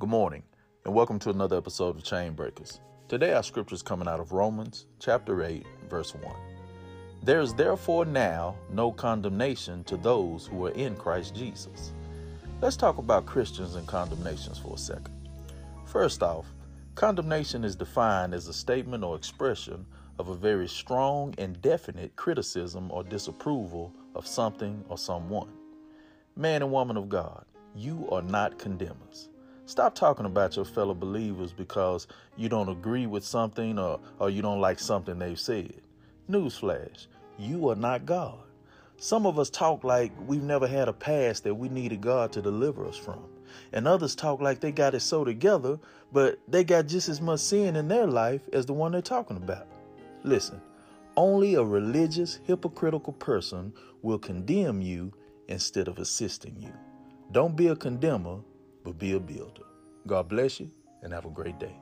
Good morning, and welcome to another episode of Chain Breakers. Today, our scripture is coming out of Romans chapter 8, verse 1. There is therefore now no condemnation to those who are in Christ Jesus. Let's talk about Christians and condemnations for a second. First off, condemnation is defined as a statement or expression of a very strong and definite criticism or disapproval of something or someone. Man and woman of God, you are not condemners. Stop talking about your fellow believers because you don't agree with something or, or you don't like something they've said. Newsflash, you are not God. Some of us talk like we've never had a past that we needed God to deliver us from. And others talk like they got it so together, but they got just as much sin in their life as the one they're talking about. Listen, only a religious, hypocritical person will condemn you instead of assisting you. Don't be a condemner, but be a builder. God bless you and have a great day.